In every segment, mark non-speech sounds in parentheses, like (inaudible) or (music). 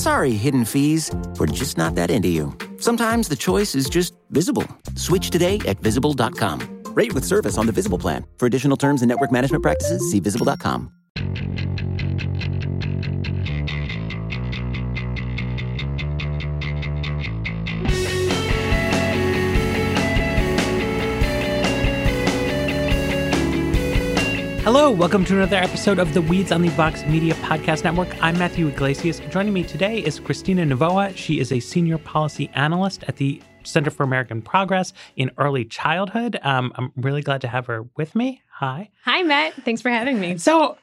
Sorry, hidden fees. We're just not that into you. Sometimes the choice is just visible. Switch today at visible.com. Rate with service on the Visible plan. For additional terms and network management practices, see visible.com. Hello, welcome to another episode of the Weeds on the Vox Media Podcast Network. I'm Matthew Yglesias. Joining me today is Cristina Novoa. She is a senior policy analyst at the Center for American Progress in Early Childhood. Um, I'm really glad to have her with me. Hi. Hi, Matt. Thanks for having me. So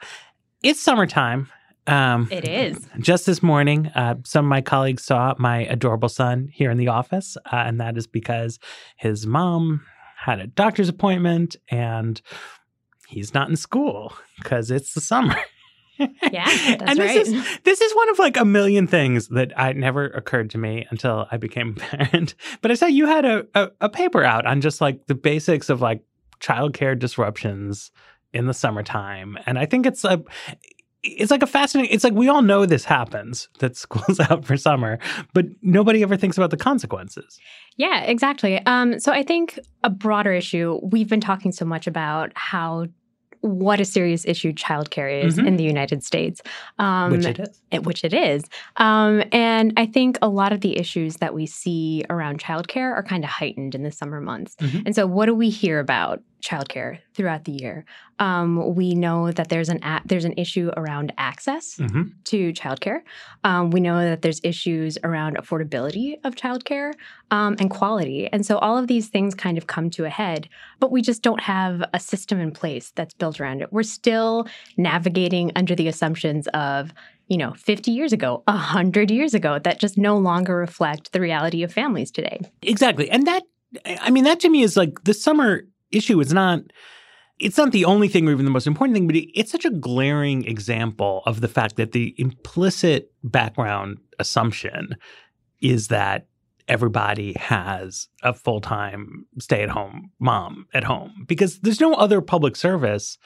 it's summertime. Um, It is. Just this morning, uh, some of my colleagues saw my adorable son here in the office, uh, and that is because his mom had a doctor's appointment and he's not in school because it's the summer. (laughs) Yeah, (laughs) that's and this right. is this is one of like a million things that I never occurred to me until I became a (laughs) parent. But I saw you had a, a, a paper out on just like the basics of like childcare disruptions in the summertime, and I think it's a it's like a fascinating. It's like we all know this happens that school's out for summer, but nobody ever thinks about the consequences. Yeah, exactly. Um, so I think a broader issue, we've been talking so much about how what a serious issue childcare is Mhm. in the United States. Um, which it is. it- which it is. Um, and I think a lot of the issues that we see around childcare are kind of heightened in the summer months. Mhm. And so, what do we hear about childcare throughout the year? Um, we know that there's an a- there's an issue around access hmm to childcare. Um, we know that there's issues around affordability of childcare um, and quality. And so all of these things kind of come to a head, but we just don't have a system in place that's built around it. We're still navigating under the assumptions of, you know, 50 years ago, 100 years ago, that just no longer reflect the reality of families today. Exactly. And that, I mean, that to me is like the summer issue is not, it's not the only thing or even the most important thing, but it, it's such a glaring example of the fact that the implicit background assumption is that everybody has a full time stay at home mom at home because there's no other public service.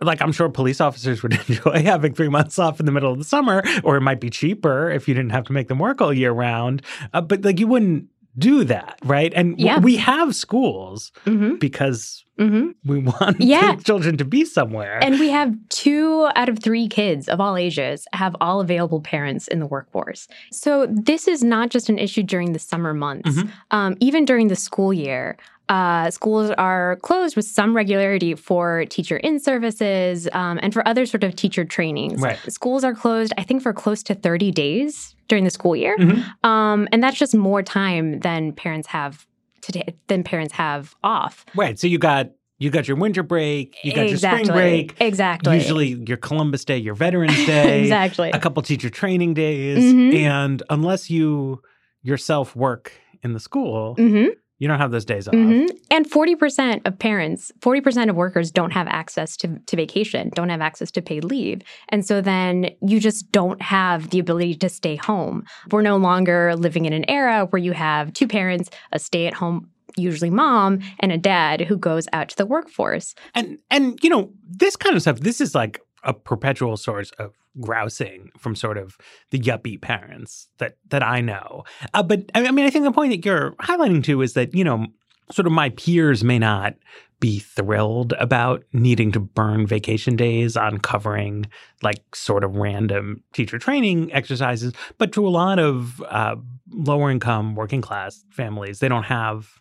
Like I'm sure police officers would (laughs) enjoy having three months off in the middle of the summer, or it might be cheaper if you didn't have to make them work all year round. Uh, but like you wouldn't do that, right? And Yeah. we have schools Mm-hmm. because Mm-hmm. we want Yeah. (laughs) children to be somewhere. And we have two out of three kids of all ages have all available parents in the workforce. So this is not just an issue during the summer months. Mhm. Um, even during the school year, uh, schools are closed with some regularity for teacher in services um, and for other sort of teacher trainings. Right. Schools are closed, I think, for close to 30 days during the school year. Mhm. Um, and that's just more time than parents have today than parents have off. right. So you got you got your winter break, you got exactly. your spring break, Exactly. usually your Columbus Day, your Veterans (laughs) Day, exactly. a couple teacher training days, Mhm. and unless you yourself work in the school, hmm you don't have those days off. hmm And 40% of parents, 40% of workers don't have access to, to vacation, don't have access to paid leave. And so then you just don't have the ability to stay home. We're no longer living in an era where you have two parents, a stay at home, usually mom, and a dad who goes out to the workforce. And and you know this kind of stuff. This is like a perpetual source of grousing from sort of the yuppie parents that that I know. Uh, but I mean, I think the point that you're highlighting too is that you know, sort of my peers may not be thrilled about needing to burn vacation days on covering like sort of random teacher training exercises, but to a lot of uh, lower income working class families, they don't have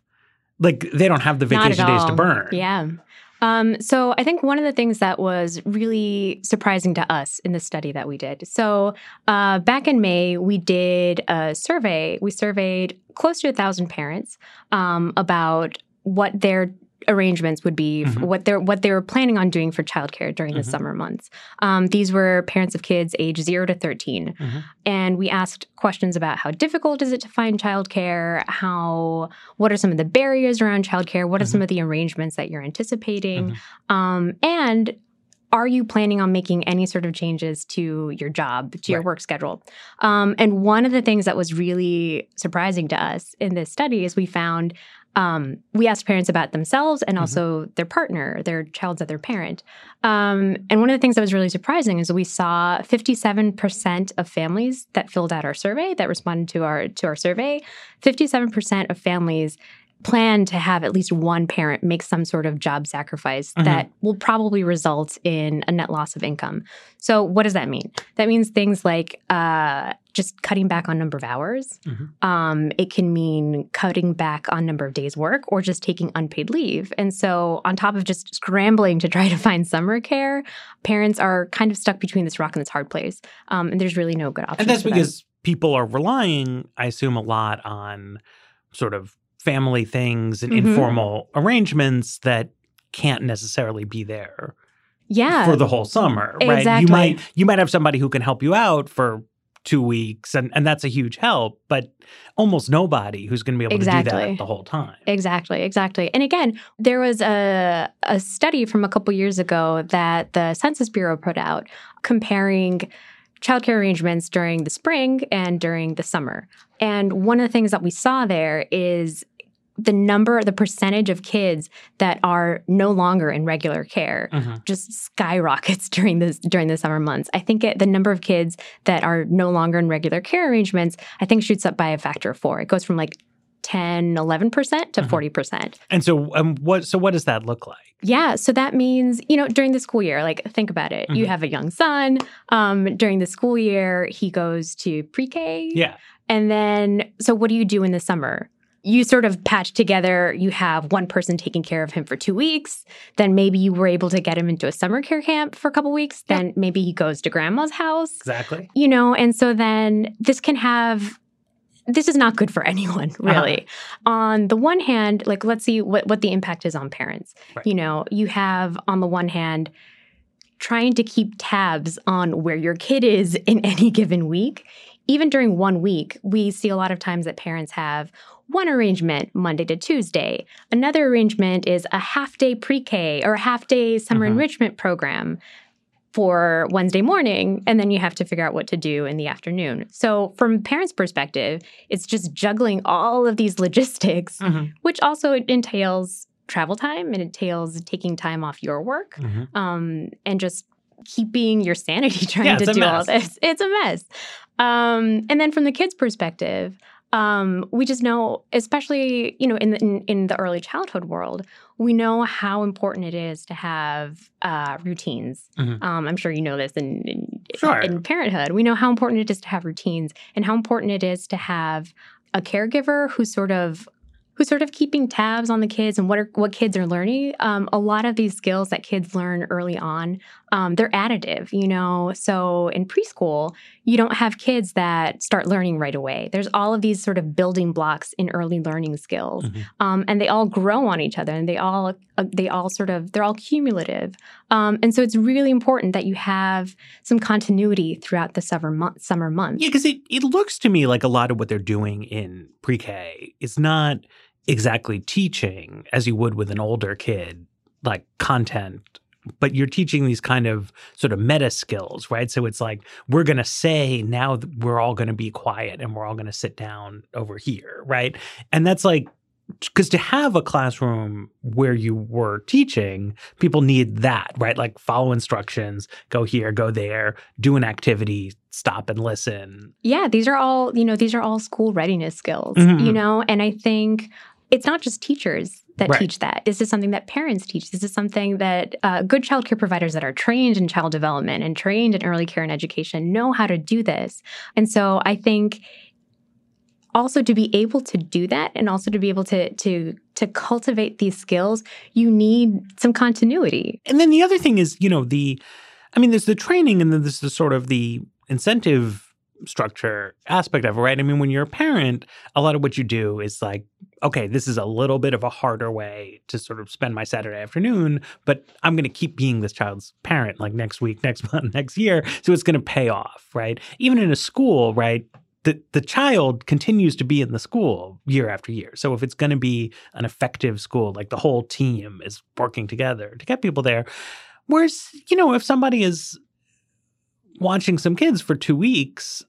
like they don't have the vacation days to burn. Yeah. Um, so I think one of the things that was really surprising to us in the study that we did. So uh, back in May, we did a survey. We surveyed close to a thousand parents um, about what their arrangements would be, Mhm. what they are what they were planning on doing for childcare during the Mhm. summer months. Um, these were parents of kids age zero to 13 Mhm. and we asked questions about how difficult is it to find childcare, how what are some of the barriers around childcare, what are some of the arrangements that you're anticipating, um, and are you planning on making any sort of changes to your job, to your work schedule? Um, and one of the things that was really surprising to us in this study is we found um, we asked parents about themselves and Mhm. also their partner, their child's other parent. Um, and one of the things that was really surprising is we saw 57% of families that filled out our survey, that responded to our to our survey, 57% of families plan to have at least one parent make some sort of job sacrifice Mhm. that will probably result in a net loss of income. So, what does that mean? That means things like uh, just cutting back on number of hours. Mhm. Um, it can mean cutting back on number of days work or just taking unpaid leave. And so, on top of just scrambling to try to find summer care, parents are kind of stuck between this rock and this hard place. Um, and there's really no good option. And that's because people are relying, I assume, a lot on sort of family things and Mhm. informal arrangements that can't necessarily be there yeah, for the whole summer, right? You might you might have somebody who can help you out for two weeks and, and that's a huge help, but almost nobody who's going to be able to do that the whole time. Exactly, exactly. And again, there was a a study from a couple years ago that the Census Bureau put out comparing childcare arrangements during the spring and during the summer. And one of the things that we saw there is the number, the percentage of kids that are no longer in regular care Mhm. just skyrockets (laughs) during this during the summer months. I think it, the number of kids that are no longer in regular care arrangements, I think shoots up by a factor of 4. It goes from like 10, 11% to Mhm. 40%. And so um, what so what does that look like? Yeah, so that means, you know, during the school year, like think about it. You Mhm. have a young son, um during the school year, he goes to pre-K. Yeah. And then, so what do you do in the summer? You sort of patch together, you have one person taking care of him for two weeks. Then maybe you were able to get him into a summer care camp for a couple weeks. Yep. Then maybe he goes to grandma's house, Exactly. you know, and so then this can have. This is not good for (laughs) anyone, uh-huh. really. On the one hand, like let's see what, what the impact is on parents. Right. You know, you have on the one hand trying to keep tabs on where your kid is in (laughs) any given week. Even during one week, we see a lot of times that parents have one arrangement Monday to Tuesday. Another arrangement is a half day pre K or a half day summer Mhm. enrichment program for Wednesday morning. And then you have to figure out what to do in the afternoon. So, from parents' perspective, it's just juggling all of these (laughs) logistics, Mhm. which also entails travel time and entails taking time off your work Mhm. um, and just keeping your sanity (laughs) trying Yeah, to do all this. It's a mess. Um, and then from the kids' perspective, um, we just know, especially you know, in the in, in the early childhood world, we know how important it is to have uh, routines. Mhm. Um, I'm sure you know this in in, Sure. in parenthood. We know how important it is to have routines and how important it is to have a caregiver who's sort of who's sort of keeping tabs on the kids and what are what kids are learning. Um, a lot of these skills that kids learn early on, um, they're additive, you know. So in preschool, you don't have kids that start learning right away. There's all of these sort of building blocks in early learning skills, Mhm. um, and they all grow on each other, and they all uh, they all sort of they're all cumulative. Um, and so it's really important that you have some continuity throughout the summer month, summer months. Yeah, because it, it looks to me like a lot of what they're doing in pre K is not exactly teaching as you would with an older kid, like content, but you're teaching these kind of sort of meta skills, right? So it's like, we're going to say now that we're all going to be quiet and we're all going to sit down over here, right? And that's like, because to have a classroom where you were teaching, people need that, right? Like follow instructions, go here, go there, do an activity, stop and listen. Yeah, these are all, you know, these are all school readiness skills, Mhm. you know, and I think it's not just teachers that Right. teach that. This is something that parents teach. This is something that uh, good childcare providers that are trained in child development and trained in early care and education know how to do this. And so I think also to be able to do that and also to be able to to to cultivate these skills, you need some continuity. And then the other thing is, you know, the, I mean, there's the training and then there's the sort of the incentive structure aspect of it, right? I mean, when you're a parent, a lot of what you do is like, okay, this is a little bit of a harder way to sort of spend my Saturday afternoon, but I'm going to keep being this child's parent like next week, (laughs) next month, next year. So it's going to pay off, right? Even in a school, right? The, the child continues to be in the school year after year. So if it's going to be an effective school, like the whole team is working together to get people there. Whereas, you know, if somebody is watching some kids for two weeks,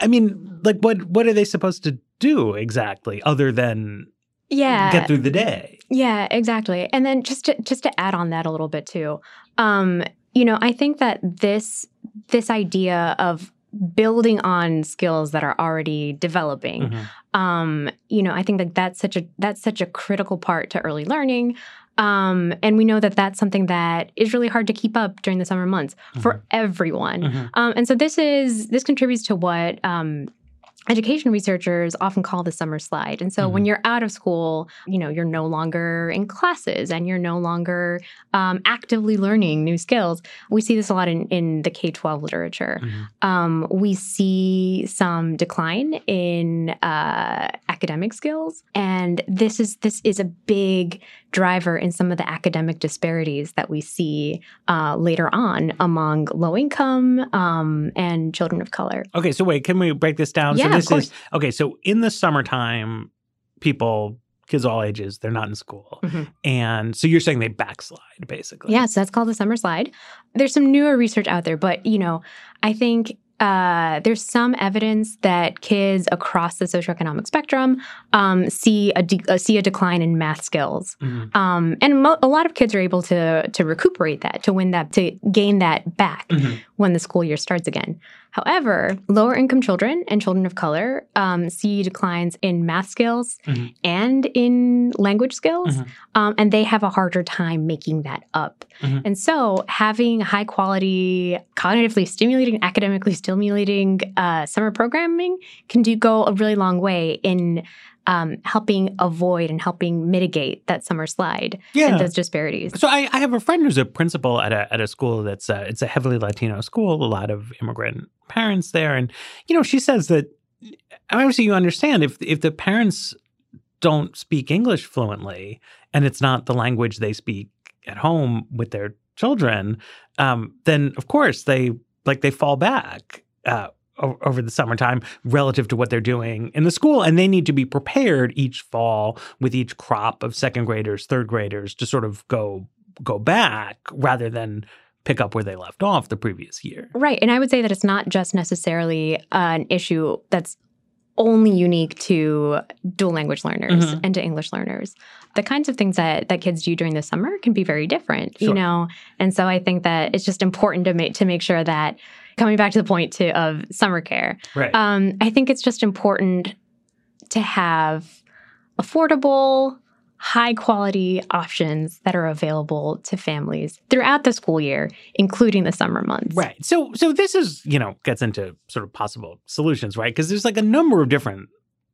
I mean, like what what are they supposed to do exactly other than yeah get through the day? Yeah, exactly. And then just to just to add on that a little bit too. Um, you know, I think that this this idea of building on skills that are already developing Mm-hmm. um, you know i think that that's such a that's such a critical part to early learning um, and we know that that's something that is really hard to keep up during the summer months for everyone Mhm. um, and so this is this contributes to what um, education researchers often call the summer slide and so when you're out of school you know you're no longer in classes and you're no longer um, actively learning new skills we see this a lot in, in the k-12 literature Mhm. um, we see some decline in uh, academic skills, and this is this is a big driver in some of the academic disparities that we see uh, later on among low income um, and children of color. Okay, so wait, can we break this down? Yeah, so this is okay, so in the summertime, people, kids all ages, they're not in school. Mhm. And so you're saying they backslide basically. Yeah, so that's called the summer slide. There's some newer research out there, but you know, I think uh, there's some evidence that kids across the socioeconomic spectrum um, see a de- uh, see a decline in math skills. Mhm. Um, and mo- a lot of kids are able to to recuperate that, to win that, to gain that back Mhm. when the school year starts again. However, lower income children and children of color um, see declines in math skills Mhm. and in language skills, Mhm. um, and they have a harder time making that up. Mhm. And so, having high quality, cognitively stimulating, academically stimulating uh, summer programming can do go a really long way in um, helping avoid and helping mitigate that summer slide Yeah. and those disparities. So I, I have a friend who's a principal at a at a school that's uh it's a heavily Latino school, a lot of immigrant parents there, and you know she says that I mean, obviously you understand if if the parents don't speak English fluently and it's not the language they speak at home with their children, um, then of course they like they fall back. Uh, over the summertime relative to what they're doing in the school and they need to be prepared each fall with each crop of second graders third graders to sort of go go back rather than pick up where they left off the previous year Right. And I would say that it's not just necessarily an issue that's only unique to dual language learners Mhm. and to English learners. The kinds of things that, that kids do during the summer can be very different, you know? And so I think that it's just important to make to make sure that coming back to the point to, of summer care, right um, I think it's just important to have affordable, high quality options that are available to families throughout the school year, including the summer months. right. So so this is you know gets into sort of possible solutions right? Because there's like a number of different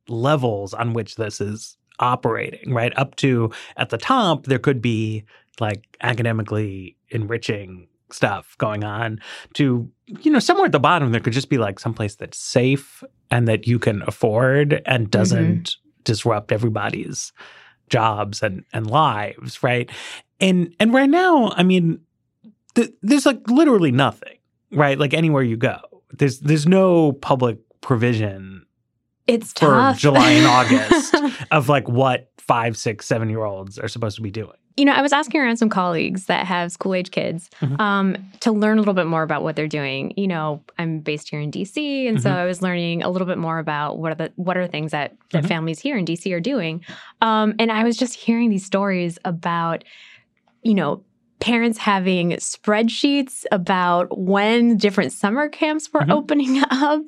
levels on which this is operating right? Up to at the top there could be like academically enriching stuff going on to you know somewhere at the bottom there could just be like someplace that's safe and that you can afford and mm-hmm. doesn't disrupt everybody's jobs and and lives right? And and right now i mean th- there's like literally nothing right? Like anywhere you go. There's there's no public provision It's for tough. july and (laughs) august of like what five six seven year olds are supposed to be doing you know, I was asking around some colleagues that have school age kids Mhm. um, to learn a little bit more about what they're doing. You know, I'm based here in DC, and so Mhm. I was learning a little bit more about what are the what are things that that Mhm. families here in DC are doing. Um, and I was just hearing these stories about, you know. Parents having spreadsheets about when different summer camps were Mhm. opening (laughs) up,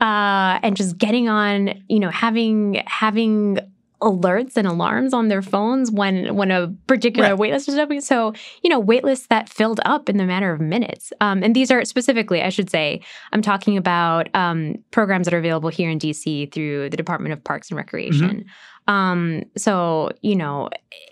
uh, and just getting on, you know, having having alerts and alarms on their phones when when a particular Right. waitlist is open. So you know, waitlists that filled up in the matter of minutes. Um, and these are specifically, I should say, I'm talking about um, programs that are available here in DC through the Department of Parks and Recreation. Um, so you know,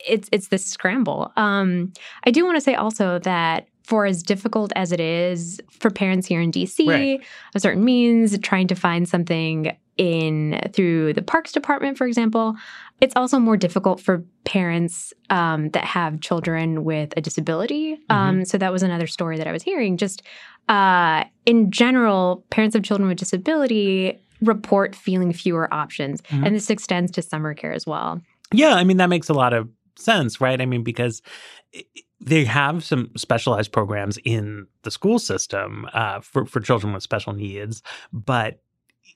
it's it's this scramble. Um, I do want to say also that for as difficult as it is for parents here in DC, Right. a certain means trying to find something in through the parks department, for example, it's also more difficult for parents um, that have children with a disability. Um, so that was another story that I was hearing. Just uh, in general, parents of children with disability report feeling fewer options, Mhm. and this extends to summer care as well. Yeah, I mean that makes a lot of sense, right? I mean because i- they have some specialized programs in the school system uh, for for children with special needs, but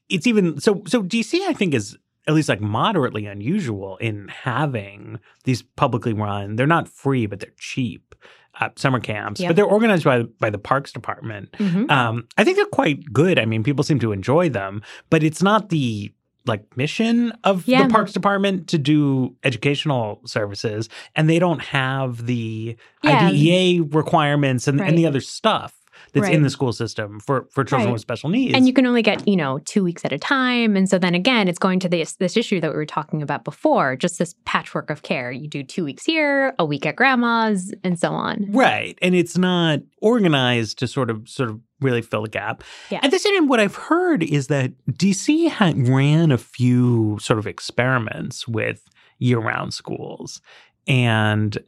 it's even so. So DC, I think, is at least like moderately unusual in having these publicly run. They're not free, but they're cheap. Uh, summer camps, Yep. but they're organized by by the Parks Department. Mhm. Um, I think they're quite good. I mean, people seem to enjoy them, but it's not the like mission of Yeah. the Parks Department to do educational services, and they don't have the Yeah. IDEA requirements and, and the other stuff that's Right. in the school system for for children Right. with special needs. And you can only get, you know, two weeks at a time. And so then again, it's going to this this issue that we were talking about before, just this patchwork of care. You do two weeks here, a week at grandma's, and so on. Right. And it's not organized to sort of sort of really fill the gap. Yeah. At the same time, what I've heard is that DC had ran a few sort of experiments with year-round schools. And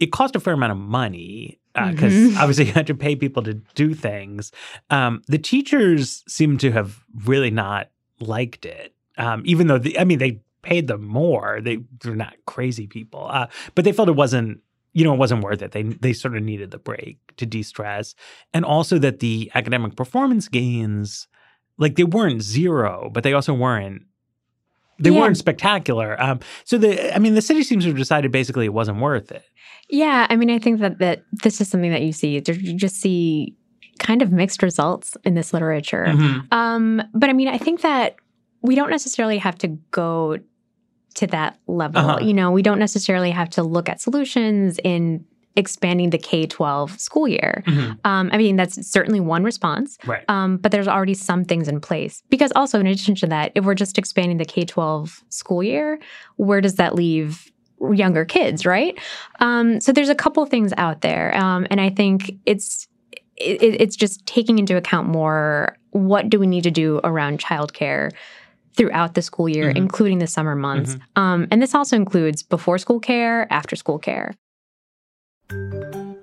it cost a fair amount of money because Mhm. obviously (laughs) you had to pay people to do things. Um, the teachers seem to have really not liked it, um, even though the, I mean they paid them more. They they're not crazy people, uh, but they felt it wasn't you know it wasn't worth it. They they sort of needed the break to de stress, and also that the academic performance gains like they weren't zero, but they also weren't. They Yeah. weren't spectacular. Um, so the, I mean, the city seems to have decided basically it wasn't worth it. Yeah, I mean, I think that that this is something that you see. You just see kind of mixed results in this literature. Mhm. Um, but I mean, I think that we don't necessarily have to go to that level. Uh-huh. You know, we don't necessarily have to look at solutions in expanding the K 12 school year. Mhm. Um, I mean, that's certainly one response. Right. Um, but there's already some things in place. Because also, in addition to that, if we're just expanding the K 12 school year, where does that leave younger kids, right? Um, so there's a couple things out there. Um, and I think it's it, it's just taking into account more what do we need to do around childcare throughout the school year, Mhm. including the summer months. Um, and this also includes before school care, after school care.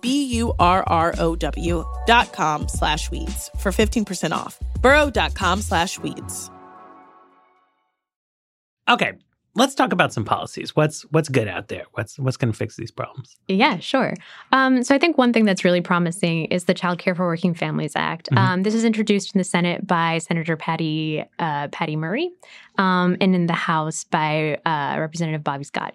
B-U-R-R-O-W dot com slash weeds for 15% off. burrow.com slash weeds. Okay, let's talk about some policies. What's what's good out there? What's what's going to fix these problems? Yeah, sure. Um, so I think one thing that's really promising is the Child Care for Working Families Act. Mhm. Um, this is introduced in the Senate by Senator Patty uh, Patty Murray, um, and in the House by uh, Representative Bobby Scott.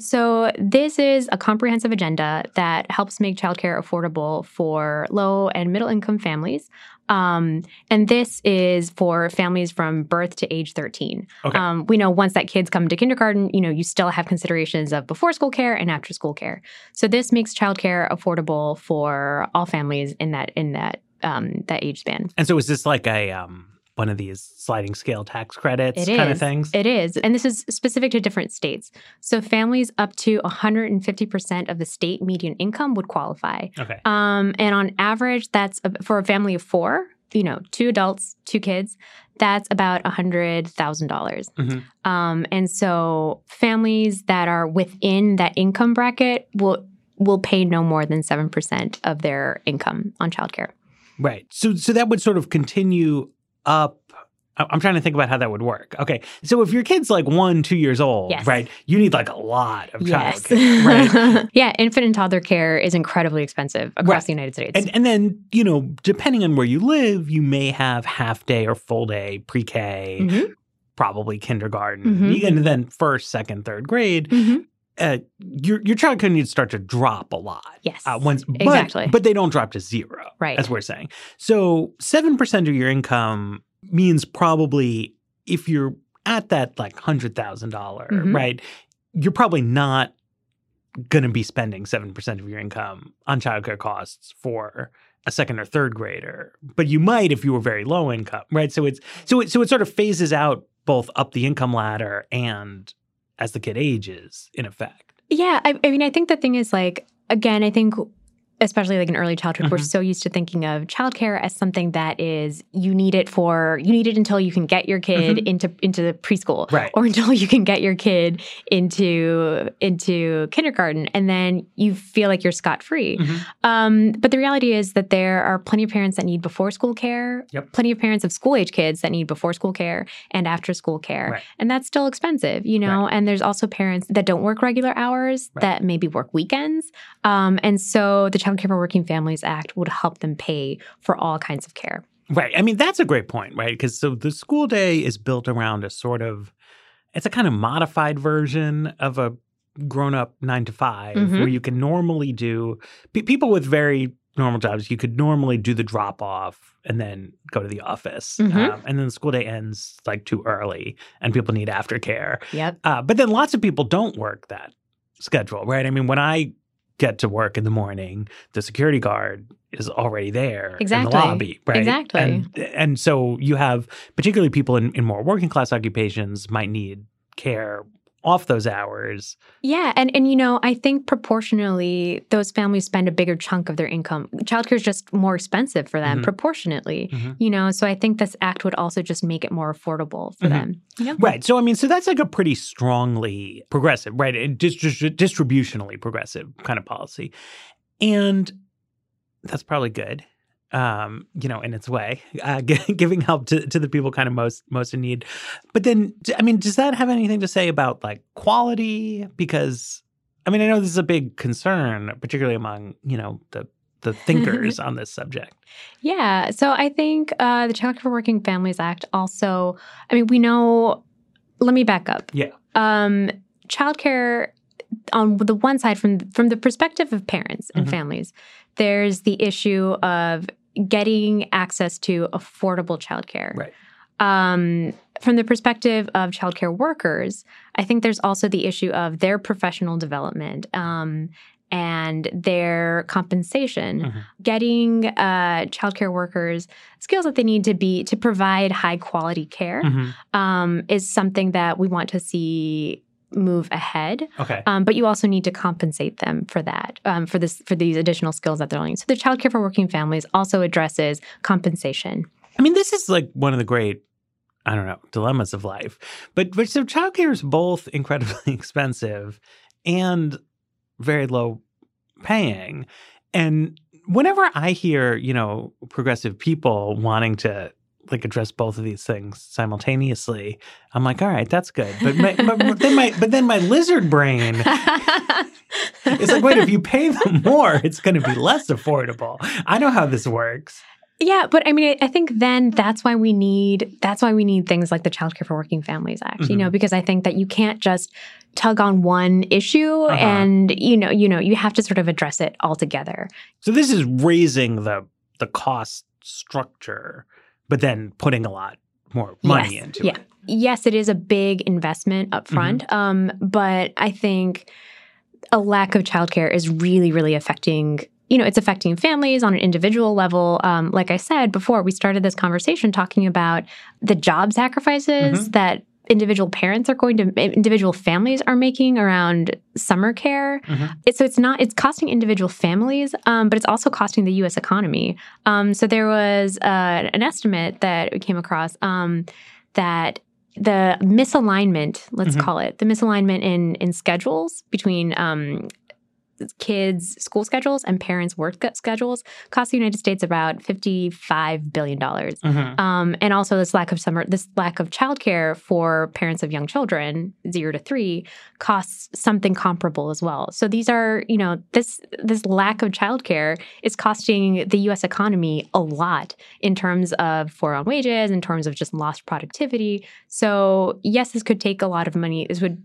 So this is a comprehensive agenda that helps make childcare affordable for low and middle income families. Um, and this is for families from birth to age 13. Okay. Um, we know once that kids come to kindergarten, you know, you still have considerations of before school care and after school care. So this makes childcare affordable for all families in that in that um, that age span. And so is this like a um one of these sliding scale tax credits It kind of things? It is, and this is specific to different states. So families up to 150% of the state median income would qualify. okay. Um, and on average, that's a- for a family of four. You know, two adults, two kids. That's about a hundred thousand dollars. Mhm. Um, and so families that are within that income bracket will will pay no more than seven percent of their income on childcare. Right. So so that would sort of continue up. I- I'm trying to think about how that would work. Okay. So if your kid's like one, two years old, Yes. right, you need like a lot of Yes. childcare. (laughs) Right. yeah, infant and toddler care is incredibly expensive across Right. the United States. And and then, you know, depending on where you live, you may have half day or full day pre-K, Mhm. probably kindergarten, Mhm. and then first, second, third grade. Mhm. Uh, your your child could need to start to drop a lot. Yes. Uh, once, but- Exactly. But, they don't drop to zero, Right. As we're saying. So seven percent of your income means probably if you're at that like hundred thousand dollar, Mhm. right? You're probably not going to be spending seven percent of your income on childcare costs for a second or third grader, but you might if you were very low income, right? So it's so it so it sort of phases out both up the income ladder and as the kid ages, in effect. Yeah, I, I mean, I think the thing is like again, I think especially like in early childhood, we're Mhm. so used to thinking of childcare as something that is you need it for you need it until you can get your kid Mhm. into into the preschool, Right. Or (laughs) until you can get your kid into into kindergarten, and then you feel like you're scot free. Mhm. Um, but the reality is that there are plenty of parents that need before school care, Yep. plenty of parents of school age kids that need before school care and after school care. Right. And that's still expensive, you know? And there's also parents that don't work regular hours, Right. that maybe work weekends. Um, and so the Child Care for Working Families Act would help them pay for all kinds of care. Right. I mean, that's a great point, right? Because so the school day is built around a sort of, it's a kind of modified version of a grown up nine to 5 Mhm. where you can normally do, pe- people with very normal jobs, you could normally do the drop off and then go to the office. Mhm. Um, and then the school day ends like too early and people need aftercare. Yep. Uh, but then lots of people don't work that schedule, right? I mean, when I get to work in the morning, the security guard is already there Exactly. in the lobby, right? Exactly. And, and so you have particularly people in, in more working class occupations might need care off those hours. Yeah, and and you know, I think proportionally, those families spend a bigger chunk of their income. Childcare is just more expensive for them Mhm. proportionately. Mhm. You know, so I think this act would also just make it more affordable for Mhm. them. You know? Right. So, I mean, so that's like a pretty strongly progressive, right? Dis- distributionally progressive kind of policy. And that's probably good, um, you know, in its way, uh, (laughs) gi- giving help to, to the people kind of most most in need. But then, I mean, does that have anything to say about like quality? Because, I mean, I know this is a big concern, particularly among, you know, the the thinkers (laughs) on this subject. Yeah. So I think uh, the Child Care for Working Families Act also, I mean, we know, let me back up. Yeah. Um, childcare, on the one side, from, from the perspective of parents and Mhm. families, there's the issue of getting access to affordable childcare. Right. Um, from the perspective of childcare workers, I think there's also the issue of their professional development um, and their compensation Mhm. getting uh, childcare workers skills that they need to be to provide high quality care Mhm. um, is something that we want to see move ahead. Okay. Um, but you also need to compensate them for that, um, for this, for these additional skills that they're learning. So the Child Care for Working Families also addresses compensation. I mean, this is like one of the great, I don't know, dilemmas of life. But but so childcare is both incredibly (laughs) expensive and very low paying. And whenever I hear, you know, progressive people wanting to like address both of these things simultaneously. I'm like, all right, that's good. But, my, but then my but then my lizard brain (laughs) is like, wait, if you pay them more, it's going to be less affordable. I know how this works. Yeah, but I mean, I think then that's why we need that's why we need things like the Child Care for Working Families Act. Mm-hmm. You know, because I think that you can't just tug on one issue Uh-huh. and you know, you know, you have to sort of address it all together. So this is raising the the cost structure, but then putting a lot more money yes. into yeah. it. Yes, it is a big investment up front, Mm-hmm. um, but I think a lack of childcare is really, really affecting. You know, it's affecting families on an individual level. Um, like I said before, we started this conversation talking about the job sacrifices Mhm. that individual parents are going to, individual families are making around summer care. Mhm. It's, so it's not, it's costing individual families, um, but it's also costing the U.S. economy. Um, so there was uh, an estimate that we came across um, that the misalignment, let's Mhm. call it, the misalignment in in schedules between um, kids' school schedules and parents' work schedules cost the United States about fifty five billion dollars. Mhm. Um, and also this lack of summer, this lack of childcare for parents of young children, zero to three, costs something comparable as well. So these are, you know, this this lack of childcare is costing the U.S. economy a lot in terms of foreign wages, in terms of just lost productivity. So yes, this could take a lot of money. This would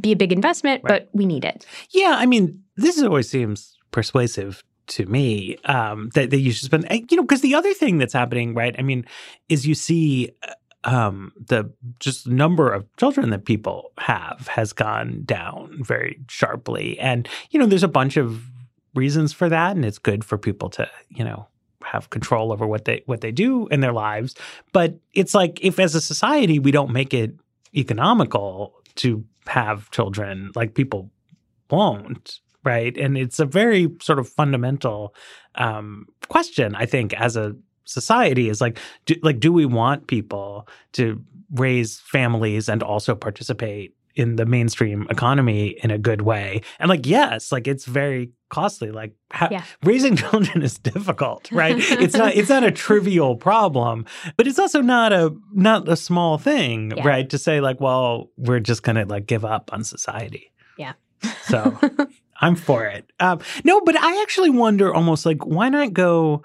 be a big investment, Right. but we need it. Yeah, I mean, this always seems persuasive to me um, that, that you should spend, you know, because the other thing that's happening, right? I mean, is you see uh, um, the just number of children that people have has gone down very sharply, and you know, there's a bunch of reasons for that, and it's good for people to, you know, have control over what they what they do in their lives. But it's like if as a society we don't make it economical to have children, like people won't, right? And it's a very sort of fundamental um, question, I think, as a society is like, do, like, do we want people to raise families and also participate in the mainstream economy in a good way? And like, yes, like it's very costly. Like, ha- Yeah. raising (laughs) children is difficult, right? it's not it's not a (laughs) trivial problem, but it's also not a not a small thing, Yeah. right? To say like, well, we're just gonna like give up on society. Yeah. So (laughs) I'm for it. Um, no, but I actually wonder almost like why not go.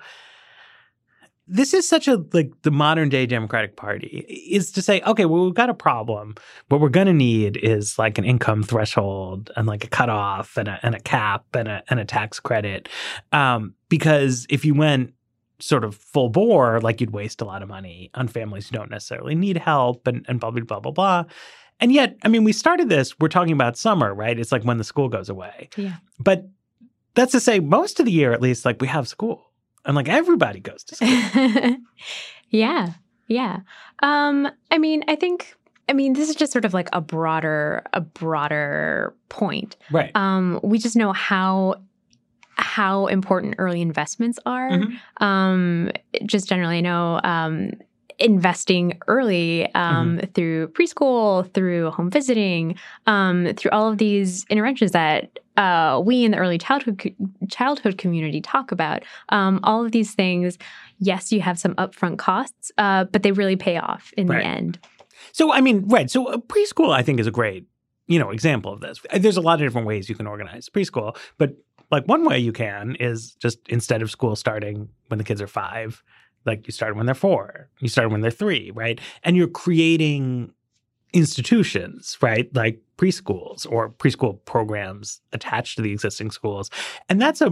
This is such a like the modern day Democratic Party is to say, okay, well, we've got a problem. What we're gonna need is like an income threshold and like a cutoff and a and a cap and a and a tax credit. Um, because if you went sort of full bore, like you'd waste a lot of money on families who don't necessarily need help and, and blah blah blah blah blah. And yet, I mean, we started this, we're talking about summer, right? It's like when the school goes away. Yeah. But that's to say, most of the year, at least, like we have school. And like everybody goes to school. (laughs) yeah. Yeah. Um, I mean, I think I mean, this is just sort of like a broader a broader point. right. Um, we just know how how important early investments are. Mhm. Um, just generally, I know um, investing early um, through preschool, through home visiting, um, through all of these interventions that uh, we in the early childhood co- childhood community talk about. Um, all of these things, yes, you have some upfront costs, uh, but they really pay off in Right. the end. So, I mean, right. So, uh, preschool, I think, is a great, you know, example of this. Uh, There's a lot of different ways you can organize preschool, but like one way you can is just instead of school starting when the kids are five, like you start when they're four, you start when they're three, right? And you're creating institutions, right? Like preschools or preschool programs attached to the existing schools. And that's a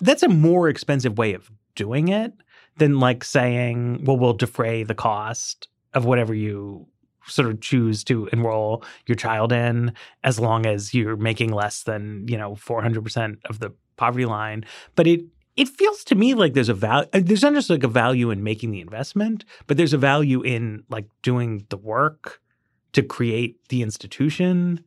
that's a more expensive way of doing it than like saying, well, we'll defray the cost of whatever you sort of choose to enroll your child in as long as you're making less than, you know, 400% of the poverty line. But it it feels to me like there's a value there's not just like a value in making the investment, but there's a value in like doing the work to create the institution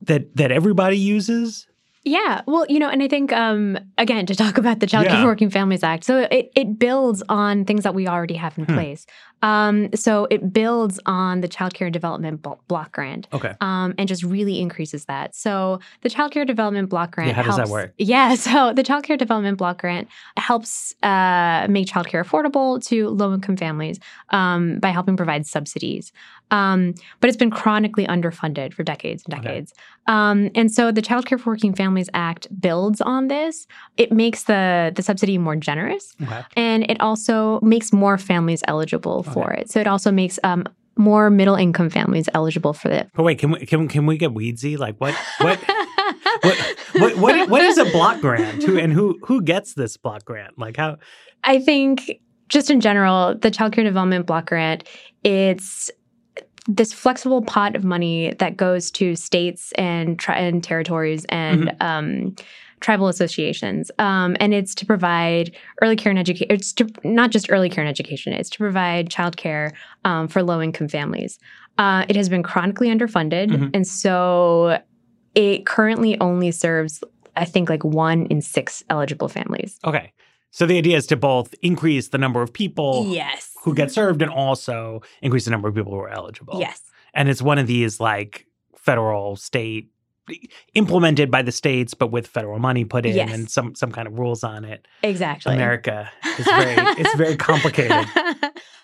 that that everybody uses Yeah, well, you know, and I think um, again to talk about the Child Care Yeah. for Working Families Act, so it it builds on things that we already have in Hmm. place. Um, so it builds on the Child Care Development Blo- Block Grant. Okay. Um, and just really increases that. So the Child Care Development Block Grant. Yeah, how does that work? Yeah, (laughs) so the Child Care Development Block Grant helps uh, make childcare affordable to low-income families um, by helping provide subsidies. Um, but it's been chronically underfunded for decades and decades. Um, and so the Child Care for Working Families Act builds on this. It makes the the subsidy more generous, Okay. and it also makes more families eligible for it. So it also makes um, more middle income families eligible for it. But wait, can we can can we get weedsy? Like what what (laughs) what what what, what is a block grant? Who and who who gets this block grant? Like how? I think just in general, the Child Care Development Block Grant, it's this flexible pot of money that goes to states and, tri- and territories and um, tribal associations, um, and it's to provide early care and education. It's to not just early care and education; it's to provide childcare um, for low income families. Uh, it has been chronically underfunded, Mhm. and so it currently only serves, I think, like one in six eligible families. Okay. So the idea is to both increase the number of people Yes. who get served and also increase the number of people who are eligible. Yes. And it's one of these like federal state implemented by the states but with federal money put in Yes. and some some kind of rules on it. Exactly. America is very it's very (laughs) complicated. (laughs)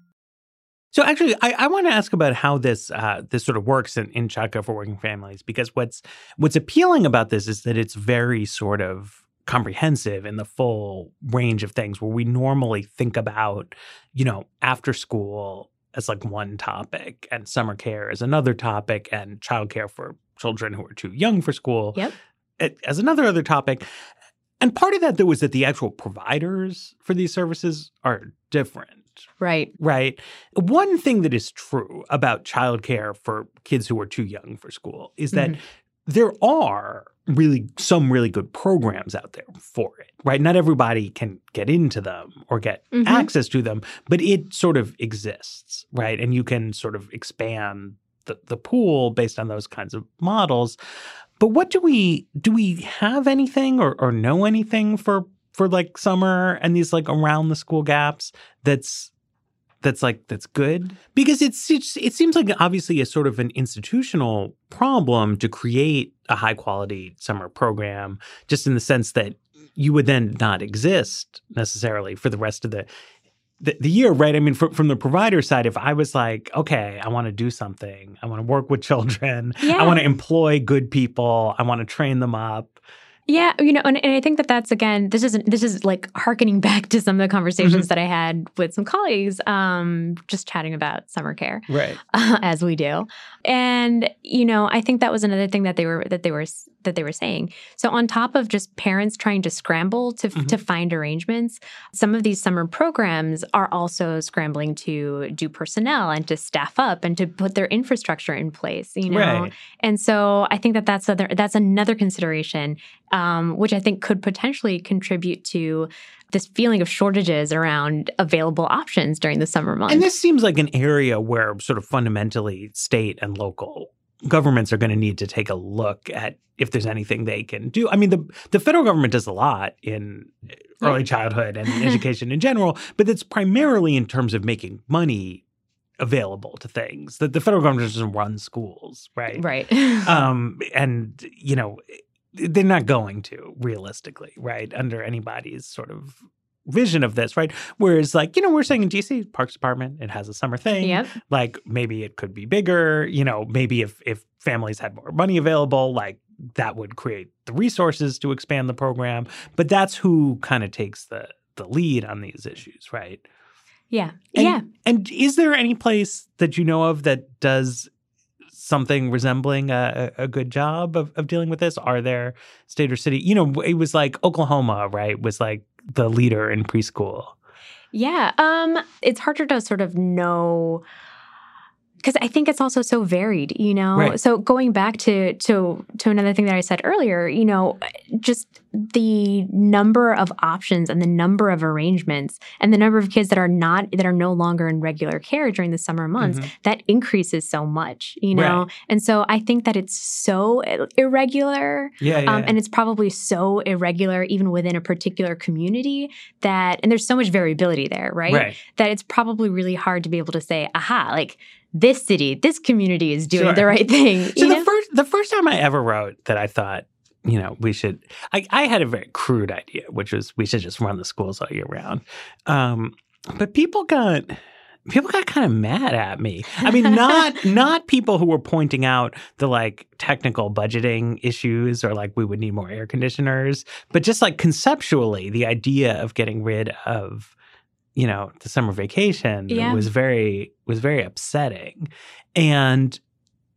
So actually, I, I want to ask about how this uh, this sort of works in, in childcare for working families because what's what's appealing about this is that it's very sort of comprehensive in the full range of things where we normally think about, you know, after school as like one topic and summer care as another topic and childcare for children who are too young for school Yep. as another other topic. And part of that though is that the actual providers for these services are different Right. right? One thing that is true about childcare for kids who are too young for school is that Mhm. there are really some really good programs out there for it, right? Not everybody can get into them or get Mhm. access to them, but it sort of exists, right? And you can sort of expand the, the pool based on those kinds of models. But what do we do we have anything or, or know anything for for like summer and these like around the school gaps that's that's like that's good? Because it's, it's it seems like obviously a sort of an institutional problem to create a high quality summer program just in the sense that you would then not exist necessarily for the rest of the the, the year right? I mean from, from the provider side if i was like okay i want to do something. I want to work with children. I want to employ good people. I want to train them up Yeah, you know, and, and I think that that's again, this isn't this is like harkening (laughs) back to some of the conversations that I had with some colleagues, um, just chatting about summer care, right. (laughs) as we do, and you know, I think that was another thing that they were that they were that they were saying. So on top of just parents trying to scramble to Mhm. to find arrangements, some of these summer programs are also scrambling to do personnel and to staff up and to put their infrastructure in place. You know, right and so I think that that's other that's another consideration, um, which I think could potentially contribute to this feeling of shortages around available options during the summer months. And this seems like an area where sort of fundamentally state and local governments are going to need to take a look at if there's anything they can do. I mean, the the federal government does a lot in early childhood and (laughs) education in general, but it's primarily in terms of making money available to things. That the federal government doesn't run schools, right? right. (laughs) Um, and you know, they're not going to realistically, right? Under anybody's sort of vision of this, right? Whereas, like, you know, we're saying in DC, Parks Department, it has a summer thing. yep. Like maybe it could be bigger. You know, maybe if if families had more money available, like that would create the resources to expand the program. But that's who kind of takes the the lead on these issues, right? Yeah. And, yeah. And is there any place that you know of that does something resembling a, a good job of, of dealing with this? Are there state or city? You know, it was like Oklahoma, right? Was like the leader in preschool. Yeah, um, it's harder to sort of know because I think it's also so varied, you know. Right. So going back to to to another thing that I said earlier, you know, just the number of options and the number of arrangements and the number of kids that are not that are no longer in regular care during the summer months Mhm. that increases so much, you know. Right. And so I think that it's so irregular Yeah, yeah. um, and it's probably so irregular even within a particular community that and there's so much variability there right, right. that it's probably really hard to be able to say aha like this city this community is doing Sure. the right thing (laughs) So the know? first the first time I ever wrote that I thought, you know, we should I, I had a very crude idea, which was we should just run the schools all year round. Um, but people got people got kind of mad at me. I mean, not (laughs) not people who were pointing out the like technical budgeting issues or like we would need more air conditioners, but just like conceptually, the idea of getting rid of you know the summer vacation Yeah. was very was very upsetting. And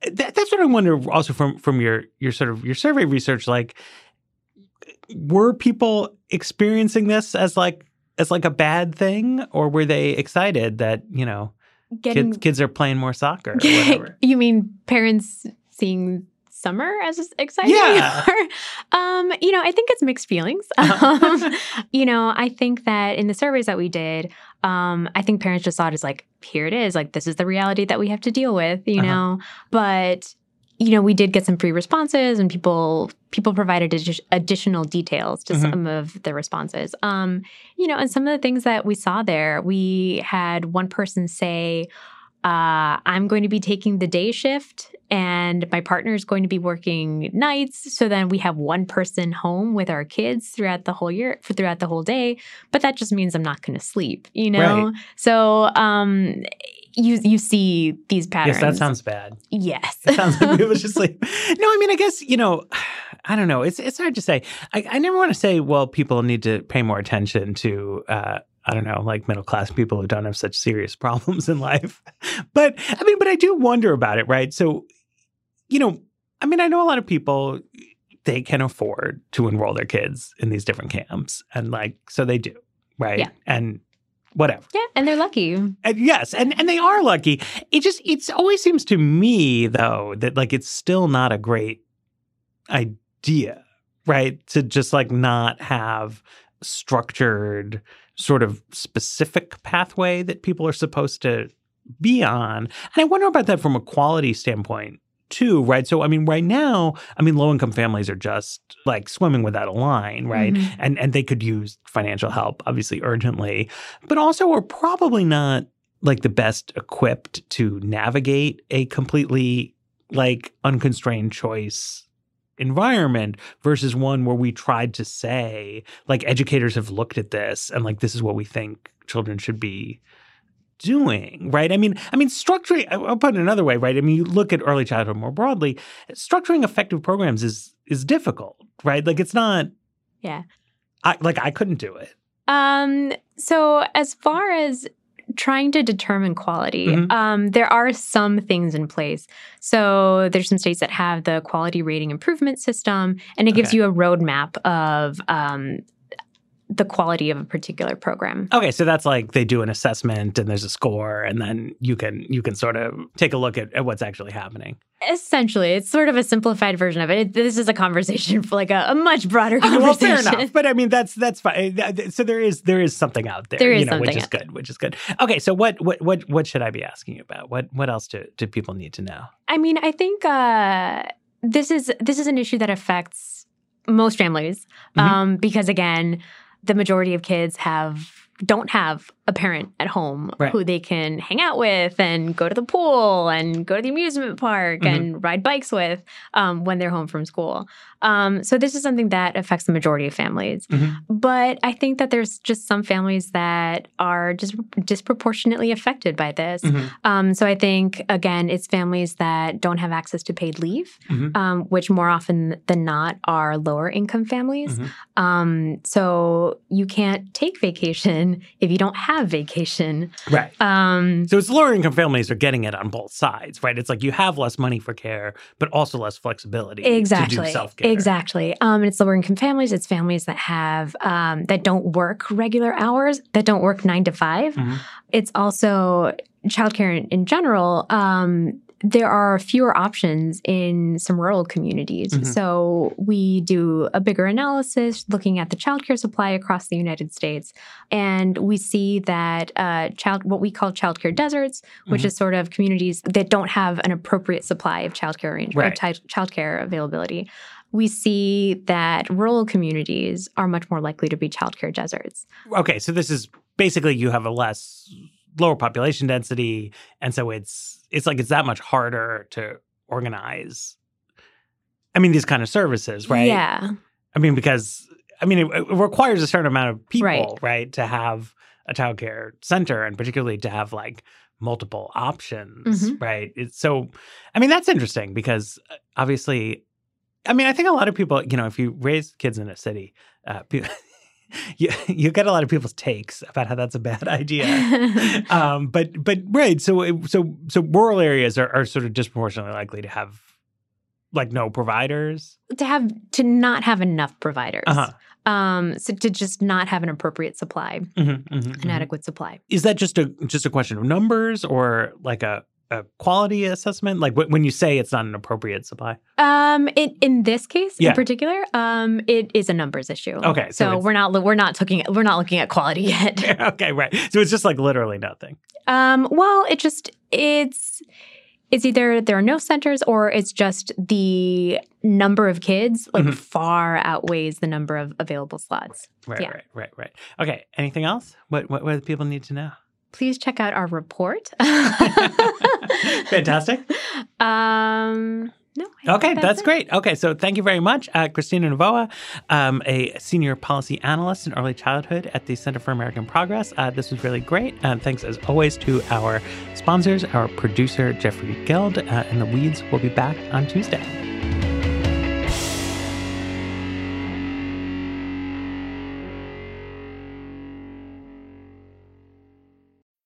eh, that, that's what i wonder also from from your your sort of your survey research like were people experiencing this as like as like a bad thing? Or were they excited that you know getting kids kids are playing more soccer or (laughs) whatever? You mean parents seeing summer as exciting (laughs) Yeah. Or, um you know i think it's mixed feelings (laughs) Uh-huh. um, (laughs) you know i think that in the surveys that we did um i think parents just saw it as like here it is like this is the reality that we have to deal with you Uh-huh. know but you know we did get some free responses and people people provided addi- additional details to Mhm. some of the responses um you know and some of the things that we saw there we had one person say uh, I'm going to be taking the day shift and my partner is going to be working nights. So then we have one person home with our kids throughout the whole year, for throughout the whole day. But that just means I'm not going to sleep, you know? So um, you you see these patterns. yes that sounds bad Yes. It sounds like people just like (laughs) no. I mean, I guess you know, (sighs) I don't know. It's it's hard to say. I, I never want to say well, people need to pay more attention to. Uh, I don't know, like middle class people who don't have such serious (laughs) problems in life. But I mean, but I do wonder about it, right? So, you know, I mean, I know a lot of people they can afford to enroll their kids in these different camps, and like so they do, right? Yeah. And whatever. yeah, and they're lucky. And yes, and and they are lucky. It just it's always seems to me though that like it's still not a great idea, right? To just like not have structured sort of specific pathway that people are supposed to be on. And I wonder about that from a quality standpoint too, right? So I mean right now, I mean low income families are just like swimming without a line, right? Mhm. And and they could use financial help obviously urgently, but also are probably not like the best equipped to navigate a completely like unconstrained choice environment versus one where we tried to say like educators have looked at this and like this is what we think children should be doing right i mean i mean structuring i'll put it another way right i mean you look at early childhood more broadly structuring effective programs is is difficult right like it's not Yeah. i like i couldn't do it Um, so as far as trying to determine quality, Mhm. um, there are some things in place. So there's some states that have the quality rating improvement system, and it gives Okay. you a roadmap of um, the quality of a particular program. Okay, so that's like they do an assessment and there's a score, and then you can you can sort of take a look at, at what's actually happening. Essentially, it's sort of a simplified version of it. It- this is a conversation for like a, a much broader conversation. well, fair enough. But I mean, that's that's fine. So there is there is something out there, There is you know, which is good, which is good. Okay, so what what what what should I be asking you about? What what else do do people need to know? I mean, I think uh, this is this is an issue that affects most families Mhm. um, because again, the majority of kids have don't have a parent at home Right. who they can hang out with and go to the pool and go to the amusement park Mhm. and ride bikes with um, when they're home from school. Um, so this is something that affects the majority of families. Mhm. But I think that there's just some families that are just disproportionately affected by this. Mhm. Um, so I think again, it's families that don't have access to paid leave, Mhm. um, which more often than not are lower income families. Mhm. Um, so you can't take vacation if you don't have vacation. Right. Um, So it's lower income families are getting it on both sides, right? It's like you have less money for care, but also less flexibility exactly self care. exactly um and it's lower income families it's families that have um that don't work regular hours that don't work nine to 5 Mhm. it's also childcare in, in general um there are fewer options in some rural communities. Mhm. So we do a bigger analysis looking at the childcare supply across the United States. And we see that uh, child, what we call childcare deserts, which Mhm. is sort of communities that don't have an appropriate supply of childcare arrangement, Right. chi- childcare availability. We see that rural communities are much more likely to be childcare deserts. Okay, so this is basically you have a less lower population density, and so it's it's like it's that much harder to organize. I mean, these kind of services, right? Yeah. I mean, because I mean, it, it requires a certain amount of people, Right. right, to have a childcare center, and particularly to have like multiple options, Mhm. right? It's so. I mean, that's interesting because uh, obviously, I mean, I think a lot of people, you know, if you raise kids in a city, uh, people, (laughs) (laughs) you you get a lot of people's takes about how that's a bad (laughs) idea. (laughs) um, but but right, so it- so so rural areas are, are sort of disproportionately likely to have like no providers. to have to not have enough providers. Uh huh. Um, so to just not have an appropriate supply, Mm-hmm, an adequate supply. Is that just a just a question of numbers or like a, a quality assessment? Like wh- when you say it's not an appropriate supply? Um, in in this case Yeah. in particular, um, it is a numbers issue. Okay, so so, we're not we're not looking we're not looking at quality (laughs) yet. (laughs) okay, right. So it's just like literally nothing. um, well, it just it's it's either there are no centers or it's just the number of kids like Mhm. far outweighs the number of available slots. Right, Yeah. right, right, right. Okay. Anything else? What what, what do people need to know? Please check out our report. (laughs) Fantastic. Um, no. Okay, that's great. Okay, so thank you very much, uh, Cristina Novoa, um, a senior policy analyst in early childhood at the Center for American Progress. Uh, this was really great. And thanks, as always, to our sponsors, our producer, Jeffrey Geld, uh, and the Weeds will be back on Tuesday.